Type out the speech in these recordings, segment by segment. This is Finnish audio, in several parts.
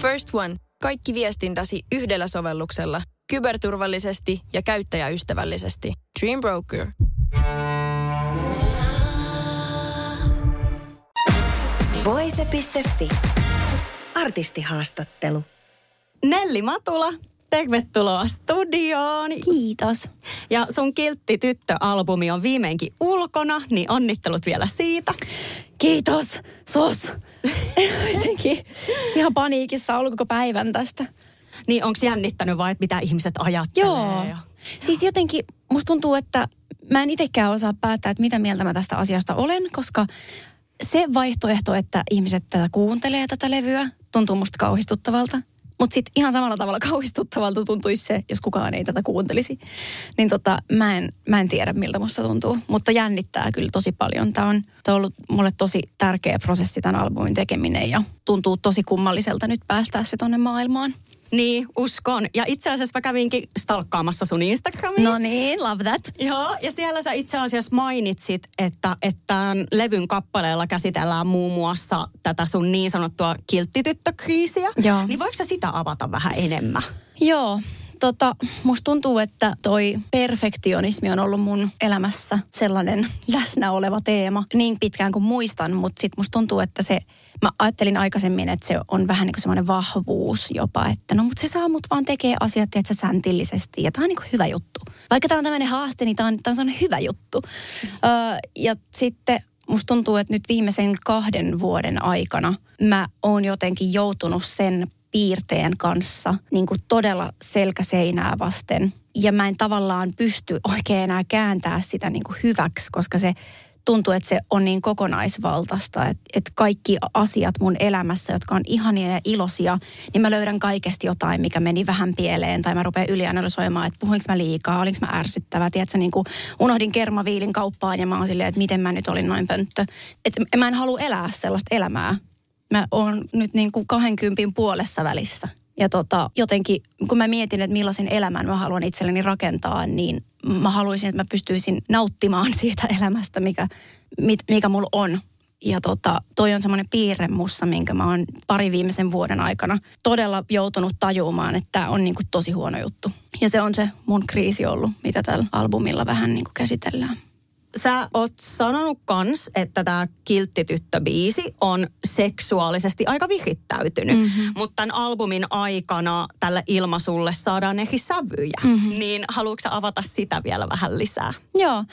First One. Kaikki viestintäsi yhdellä sovelluksella. Kyberturvallisesti ja käyttäjäystävällisesti. Dream Broker. Voise.fi. Artistihaastattelu. Nelli Matula, tervetuloa studioon. Kiitos. Ja sun Kiltti tyttö-albumi on viimeinkin ulkona, niin onnittelut vielä siitä. Kiitos, sos. Jotenkin ihan paniikissa ollut koko päivän tästä. Niin onko jännittänyt vai, että mitä ihmiset ajattelee? Joo. Ja... Siis jotenkin musta tuntuu, että mä en itsekään osaa päättää, että mitä mieltä mä tästä asiasta olen, koska se vaihtoehto, että ihmiset tätä kuuntelee tätä levyä, tuntuu musta kauhistuttavalta. Mutta sitten ihan samalla tavalla kauhistuttavalta tuntuisi se, jos kukaan ei tätä kuuntelisi. Niin tota, mä en, mä en tiedä, miltä musta tuntuu. Mutta jännittää kyllä tosi paljon. Tämä on, on ollut mulle tosi tärkeä prosessi tämän albumin tekeminen ja tuntuu tosi kummalliselta nyt päästää se tonne maailmaan. Niin, uskon. Ja itse asiassa mä kävinkin stalkkaamassa sun Instagramia. No niin, love that. Joo, ja siellä sä itse asiassa mainitsit, että, että tämän levyn kappaleella käsitellään muun muassa tätä sun niin sanottua kilttityttökriisiä. Joo. Niin voiko sä sitä avata vähän enemmän? Joo, tota, musta tuntuu, että toi perfektionismi on ollut mun elämässä sellainen läsnä oleva teema niin pitkään kuin muistan, mutta sit musta tuntuu, että se, mä ajattelin aikaisemmin, että se on vähän niin kuin semmoinen vahvuus jopa, että no mutta se saa mut vaan tekee asiat, että säntillisesti ja tää on niin kuin hyvä juttu. Vaikka tää on tämmöinen haaste, niin tää on, tää on hyvä juttu. Öö, ja sitten musta tuntuu, että nyt viimeisen kahden vuoden aikana mä oon jotenkin joutunut sen piirteen kanssa niin kuin todella selkäseinää vasten. Ja mä en tavallaan pysty oikein enää kääntää sitä niin kuin hyväksi, koska se tuntuu, että se on niin kokonaisvaltaista, että, että kaikki asiat mun elämässä, jotka on ihania ja iloisia, niin mä löydän kaikesti jotain, mikä meni vähän pieleen, tai mä rupean ylianalysoimaan, että puhuinko mä liikaa, olinko mä ärsyttävä, tiedätkö, niin kuin unohdin kermaviilin kauppaan, ja mä oon silleen, että miten mä nyt olin noin pönttö. Että mä en halua elää sellaista elämää, mä oon nyt niin kuin 20 puolessa välissä. Ja tota, jotenkin, kun mä mietin, että millaisen elämän mä haluan itselleni rakentaa, niin mä haluaisin, että mä pystyisin nauttimaan siitä elämästä, mikä, mikä mulla on. Ja tota, toi on semmoinen piirre mussa, minkä mä oon pari viimeisen vuoden aikana todella joutunut tajumaan, että tämä on niinku tosi huono juttu. Ja se on se mun kriisi ollut, mitä tällä albumilla vähän niinku käsitellään sä oot sanonut kans, että tämä Kilttityttö-biisi on seksuaalisesti aika virittäytynyt. Mm-hmm. Mutta tämän albumin aikana tällä ilmaisulle saadaan ehkä sävyjä. Mm-hmm. Niin haluatko avata sitä vielä vähän lisää? Joo.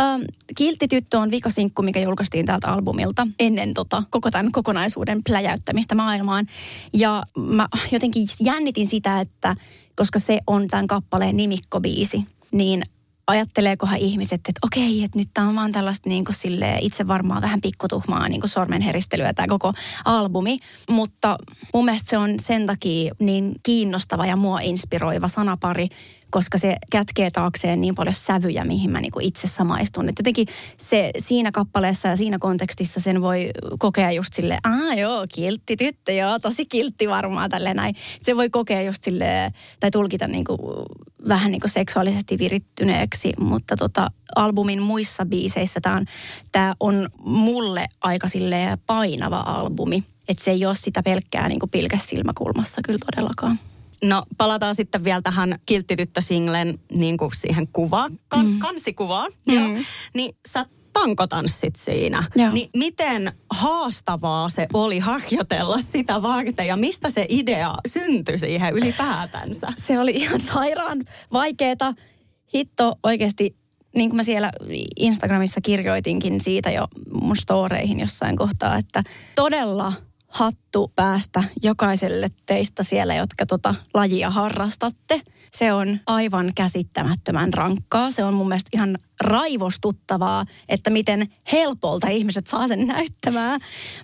Ähm, Kilttityttö on vikasinkku, mikä julkaistiin täältä albumilta ennen tota, koko tämän kokonaisuuden pläjäyttämistä maailmaan. Ja mä jotenkin jännitin sitä, että koska se on tämän kappaleen nimikkobiisi, niin ajatteleekohan ihmiset, että okei, että nyt tämä on vaan tällaista niin kuin sille itse varmaan vähän pikkutuhmaa niin kuin sormenheristelyä tämä koko albumi. Mutta mun mielestä se on sen takia niin kiinnostava ja mua inspiroiva sanapari, koska se kätkee taakseen niin paljon sävyjä, mihin mä niinku itse samaistun. Et jotenkin se siinä kappaleessa ja siinä kontekstissa sen voi kokea just sille, aa joo, kiltti tyttö, joo, tosi kiltti varmaan tälle näin. Se voi kokea just sille tai tulkita niinku vähän niinku seksuaalisesti virittyneeksi, mutta tota, albumin muissa biiseissä tämä on, tää on mulle aika sille painava albumi. Että se ei ole sitä pelkkää niinku pilkäs silmäkulmassa kyllä todellakaan. No palataan sitten vielä tähän Kilttityttö-singlen niin kuin siihen kuvaan, kan, mm. kansikuvaan. Mm. Joo. Niin sä tankotanssit siinä. Joo. Niin miten haastavaa se oli harjoitella sitä varten ja mistä se idea syntyi siihen ylipäätänsä? Se oli ihan sairaan vaikeeta. Hitto oikeasti niin kuin mä siellä Instagramissa kirjoitinkin siitä jo mun storeihin jossain kohtaa, että todella hattu päästä jokaiselle teistä siellä, jotka tota lajia harrastatte. Se on aivan käsittämättömän rankkaa. Se on mun mielestä ihan raivostuttavaa, että miten helpolta ihmiset saa sen näyttämään.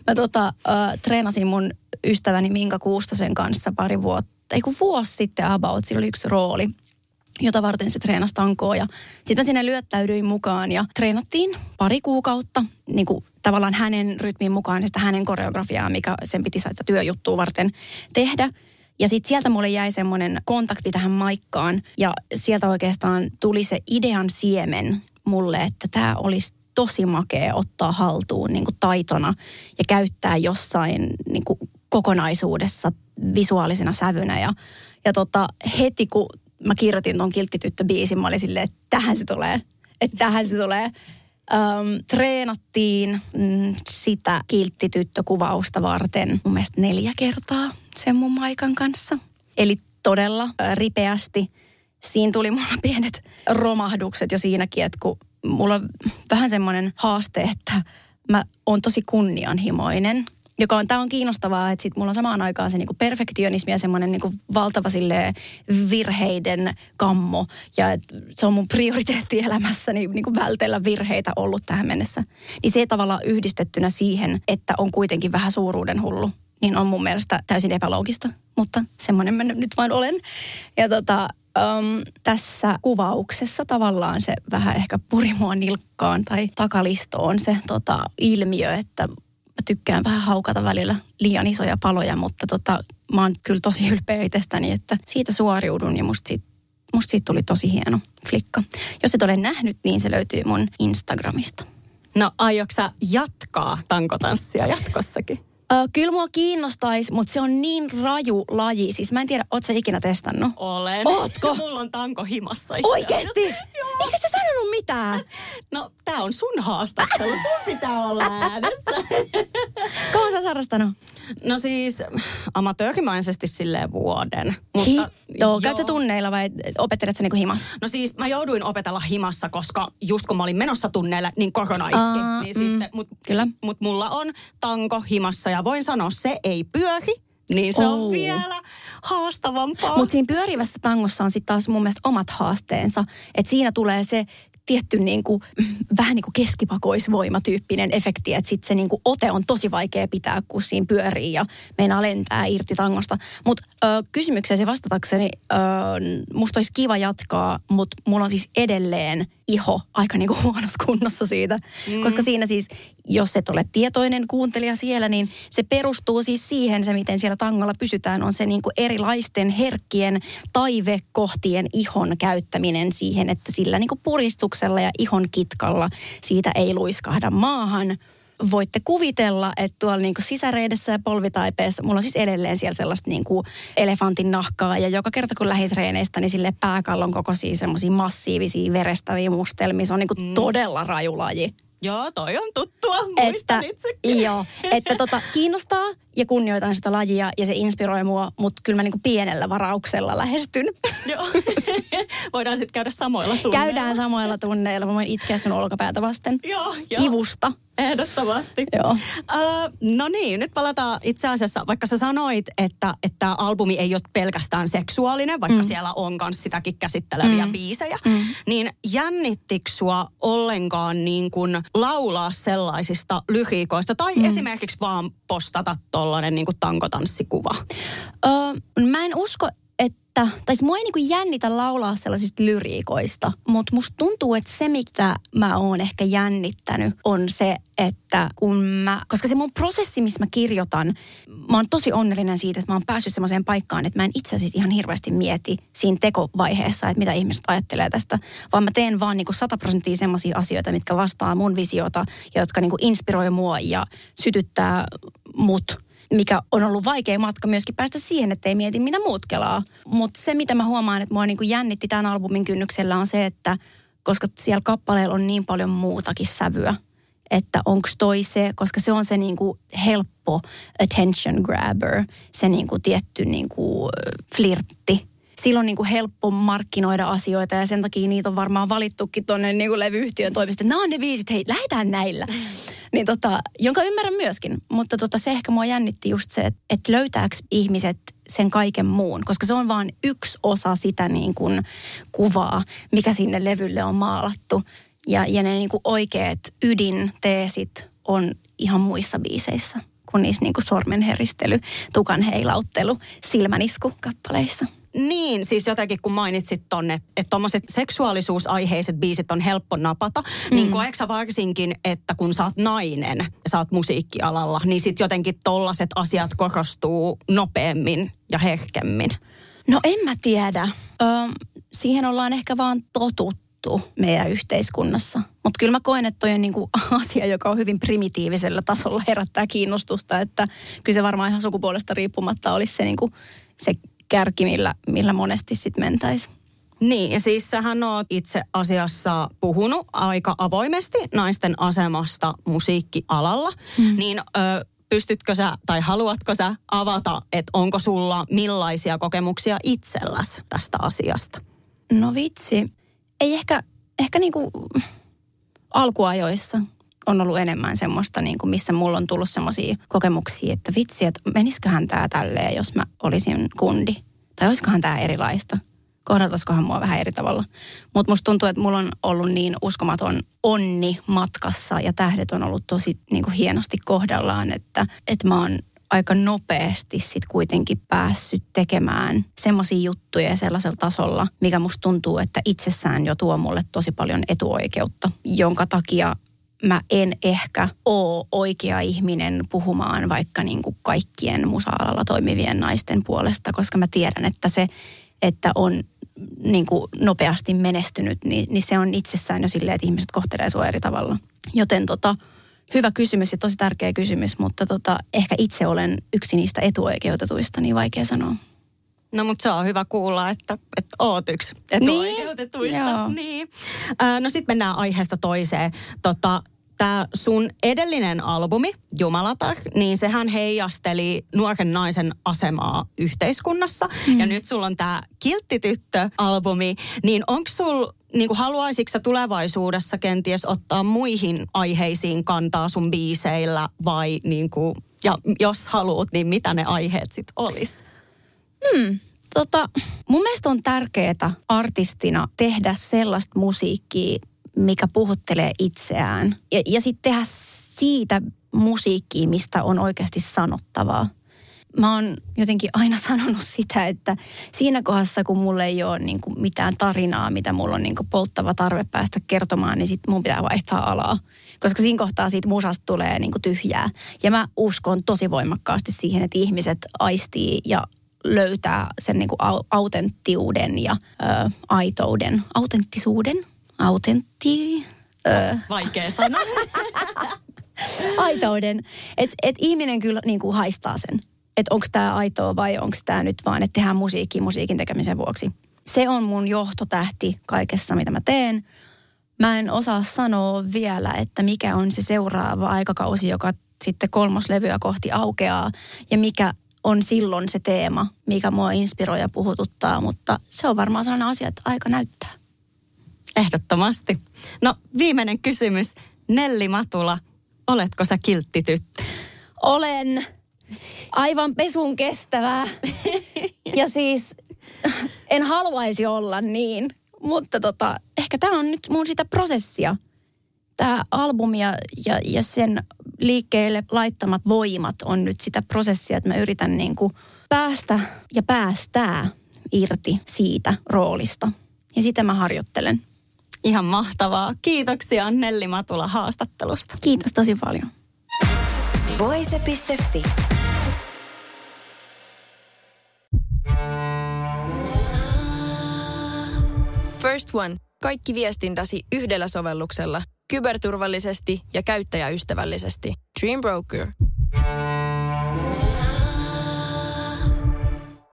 Mä tota, äh, treenasin mun ystäväni Minka Kuustosen kanssa pari vuotta, ei kun vuosi sitten about, sillä oli yksi rooli jota varten se treenasi tankoa. Ja sitten mä sinne lyöttäydyin mukaan ja treenattiin pari kuukautta niin kuin tavallaan hänen rytmin mukaan sitä hänen koreografiaa, mikä sen piti sitä työjuttua varten tehdä. Ja sitten sieltä mulle jäi semmoinen kontakti tähän maikkaan ja sieltä oikeastaan tuli se idean siemen mulle, että tämä olisi tosi makea ottaa haltuun niin kuin taitona ja käyttää jossain niin kuin kokonaisuudessa visuaalisena sävynä. Ja, ja tota, heti kun mä kirjoitin ton Kilttityttö-biisin, mä olin silleen, että tähän se tulee. Että tähän se tulee. Öm, treenattiin mm, sitä kilttityttökuvausta varten mun mielestä neljä kertaa sen mun Maikan kanssa. Eli todella ripeästi. Siinä tuli mulla pienet romahdukset jo siinäkin, että kun mulla on vähän semmoinen haaste, että mä oon tosi kunnianhimoinen – joka on, tämä on kiinnostavaa, että sit mulla on samaan aikaan se niinku perfektionismi ja semmoinen niinku valtava virheiden kammo. Ja se on mun prioriteetti elämässäni niinku vältellä virheitä ollut tähän mennessä. Niin se tavallaan yhdistettynä siihen, että on kuitenkin vähän suuruuden hullu, niin on mun mielestä täysin epäloogista. Mutta semmoinen mä nyt vain olen. Ja tota, um, tässä kuvauksessa tavallaan se vähän ehkä puri mua nilkkaan tai takalistoon se tota, ilmiö, että tykkään vähän haukata välillä liian isoja paloja, mutta tota, mä oon kyllä tosi ylpeä itsestäni, että siitä suoriudun ja musta siitä, musta siitä tuli tosi hieno flikka. Jos et ole nähnyt, niin se löytyy mun Instagramista. No aiotko jatkaa tankotanssia jatkossakin? Ö, kyllä mua kiinnostaisi, mutta se on niin raju laji. Siis mä en tiedä, ootko sä ikinä testannut? Olen. Ootko? Mulla on tanko himassa Oikeesti? Miksi et sä sanonut mitään? No, tää on sun haastattelu. Sun pitää olla äänessä. Kauan sä oot harrastanut? No siis amatöörimaisesti silleen vuoden. Mutta, Hitto, käytkö tunneilla vai opettelet sä niinku himassa? No siis mä jouduin opetella himassa, koska just kun mä olin menossa tunneille, niin korona iski. Aa, niin mm, sitten, mut, kyllä. Mut mulla on tanko himassa ja voin sanoa, se ei pyöri. Niin se Oh. on vielä haastavampaa. Mutta siinä pyörivässä tangossa on sitten taas mun mielestä omat haasteensa. Että siinä tulee se tietty niinku, vähän niin kuin keskipakoisvoimatyyppinen efekti, että sitten se niinku ote on tosi vaikea pitää, kun siinä pyörii ja meinaa lentää irti tangosta. Mutta kysymykseesi vastatakseni, ö, musta olisi kiva jatkaa, mutta mulla on siis edelleen iho aika niinku huonossa kunnossa siitä. Mm. Koska siinä siis, jos et ole tietoinen kuuntelija siellä, niin se perustuu siis siihen, se miten siellä tangolla pysytään, on se niinku erilaisten herkkien taivekohtien ihon käyttäminen siihen, että sillä niinku puristuksella ja ihon kitkalla siitä ei luiskahda maahan. Voitte kuvitella, että tuolla niinku sisäreidessä ja polvitaipeessa, mulla on siis edelleen siellä sellaista niinku elefantin nahkaa, ja joka kerta kun lähitreeneistä, niin sille pääkallon kokoisia semmoisia massiivisia verestäviä mustelmia. Se on niinku mm. todella rajulaji. Joo, toi on tuttua. Muistan Että, itsekin. joo, että tota, kiinnostaa ja kunnioitan sitä lajia ja se inspiroi mua, mutta kyllä mä niinku pienellä varauksella lähestyn. Joo. Voidaan sitten käydä samoilla tunneilla. Käydään samoilla tunneilla. Mä voin itkeä sun olkapäätä vasten. Joo, joo. Kivusta. Ehdottomasti. Joo. Uh, no niin, nyt palataan itse asiassa, vaikka sä sanoit, että tämä albumi ei ole pelkästään seksuaalinen, vaikka mm. siellä on myös sitäkin käsitteleviä Mm. biisejä, Mm. niin jännittikö sua ollenkaan niin kuin laulaa sellaisista lyriikoista tai mm. esimerkiksi vaan postata tollanen niin kuin tankotanssikuva? Öö, mä en usko, että, tai mua ei niinku jännitä laulaa sellaisista lyriikoista, mutta musta tuntuu, että se, mitä mä oon ehkä jännittänyt, on se, että kun mä, koska se mun prosessi, missä mä kirjoitan, mä oon tosi onnellinen siitä, että mä oon päässyt semmoiseen paikkaan, että mä en itse asiassa ihan hirveästi mieti siinä tekovaiheessa, että mitä ihmiset ajattelee tästä, vaan mä teen vaan niinku 100 prosenttia semmoisia asioita, mitkä vastaa mun visiota ja jotka niinku inspiroi mua ja sytyttää mut mikä on ollut vaikea matka myöskin päästä siihen, että ei mieti mitä muut kelaa. Mutta se, mitä mä huomaan, että mua niinku jännitti tämän albumin kynnyksellä on se, että koska siellä kappaleella on niin paljon muutakin sävyä, että onko toi se, koska se on se niinku helppo attention grabber, se niinku tietty niinku flirtti. Silloin on niinku helppo markkinoida asioita ja sen takia niitä on varmaan valittukin tuonne niinku levyyhtiön toimesta. Nämä on ne viisit, hei, lähdetään näillä. Niin tota, jonka ymmärrän myöskin. Mutta tota, se ehkä mua jännitti just se, että, että löytääkö ihmiset sen kaiken muun. Koska se on vain yksi osa sitä niin kuin kuvaa, mikä sinne levylle on maalattu. Ja, ja ne niin kuin oikeat ydinteesit on ihan muissa biiseissä kuin niissä niin kuin sormenheristely, tukan heilauttelu, silmänisku kappaleissa. Niin, siis jotenkin kun mainitsit tonne, että tuommoiset seksuaalisuusaiheiset biisit on helppo napata, mm. niin koetko sä varsinkin, että kun sä oot nainen ja sä oot musiikkialalla, niin sit jotenkin tollaset asiat korostuu nopeammin ja herkemmin? No en mä tiedä. Ö, siihen ollaan ehkä vaan totuttu. meidän yhteiskunnassa. Mutta kyllä mä koen, että toi on niinku asia, joka on hyvin primitiivisellä tasolla herättää kiinnostusta. Että kyllä se varmaan ihan sukupuolesta riippumatta olisi se, niinku, se kärki, millä, millä monesti sitten mentäisiin. Niin, ja siis sähän oot itse asiassa puhunut aika avoimesti naisten asemasta musiikkialalla. Mm. Niin ö, pystytkö sä tai haluatko sä avata, että onko sulla millaisia kokemuksia itselläsi tästä asiasta? No vitsi. Ei ehkä, ehkä niinku alkuajoissa on ollut enemmän semmoista, niin kuin missä mulla on tullut semmoisia kokemuksia, että vitsi, että menisiköhän tämä tälleen, jos mä olisin kundi. Tai olisikohan tämä erilaista kohdataisikohan mua vähän eri tavalla. Mutta musta tuntuu, että mulla on ollut niin uskomaton onni matkassa ja tähdet on ollut tosi niin kuin hienosti kohdallaan, että, että mä oon aika nopeasti sit kuitenkin päässyt tekemään semmoisia juttuja sellaisella tasolla, mikä musta tuntuu, että itsessään jo tuo mulle tosi paljon etuoikeutta, jonka takia mä en ehkä oo oikea ihminen puhumaan vaikka niin kuin kaikkien musa-alalla toimivien naisten puolesta, koska mä tiedän, että se, että on niin kuin nopeasti menestynyt, niin, niin se on itsessään jo silleen, että ihmiset kohtelee sua eri tavalla. Joten tota, hyvä kysymys ja tosi tärkeä kysymys, mutta tota, ehkä itse olen yksi niistä etuoikeutetuista, niin vaikea sanoa. No mutta se on hyvä kuulla, että, että oot yksi etuoikeutetuista. Niin, niin. no sitten mennään aiheesta toiseen. Tota, tämä sun edellinen albumi, Jumalata, niin sehän heijasteli nuoren naisen asemaa yhteiskunnassa. Mm. Ja nyt sulla on tämä Kilttityttö-albumi, niin onko sul niin kuin haluaisitko tulevaisuudessa kenties ottaa muihin aiheisiin kantaa sun biiseillä vai niin kuin, ja jos haluat, niin mitä ne aiheet sitten olisi? Hmm. Tota, mun mielestä on tärkeää artistina tehdä sellaista musiikkia, mikä puhuttelee itseään. Ja, ja sitten tehdä siitä musiikkia, mistä on oikeasti sanottavaa. Mä oon jotenkin aina sanonut sitä, että siinä kohdassa, kun mulla ei ole niin kuin mitään tarinaa, mitä mulla on niin kuin polttava tarve päästä kertomaan, niin sit mun pitää vaihtaa alaa. Koska siinä kohtaa siitä musasta tulee niin kuin tyhjää. Ja mä uskon tosi voimakkaasti siihen, että ihmiset aistii ja löytää sen niin kuin autenttiuden ja ö, aitouden, autenttisuuden, autentti... Öö. Vaikea sana. Aitouden. Että et ihminen kyllä niin kuin haistaa sen. Että onko tämä aitoa vai onko tämä nyt vaan, että tehdään musiikkia musiikin tekemisen vuoksi. Se on mun johtotähti kaikessa, mitä mä teen. Mä en osaa sanoa vielä, että mikä on se seuraava aikakausi, joka sitten kolmoslevyä kohti aukeaa. Ja mikä on silloin se teema, mikä mua inspiroi ja puhututtaa. Mutta se on varmaan sellainen asia, että aika näyttää. Ehdottomasti. No viimeinen kysymys. Nelli Matula, oletko sä kiltti tyttö? Olen aivan pesun kestävää. ja siis en haluaisi olla niin, mutta tota, ehkä tämä on nyt mun sitä prosessia. Tämä albumi ja, ja, ja sen liikkeelle laittamat voimat on nyt sitä prosessia, että mä yritän niin kuin päästä ja päästää irti siitä roolista. Ja sitä mä harjoittelen. Ihan mahtavaa. Kiitoksia Nelli Matula haastattelusta. Kiitos tosi paljon. Voise.fi First One. Kaikki viestintäsi yhdellä sovelluksella. Kyberturvallisesti ja käyttäjäystävällisesti. Dream Broker.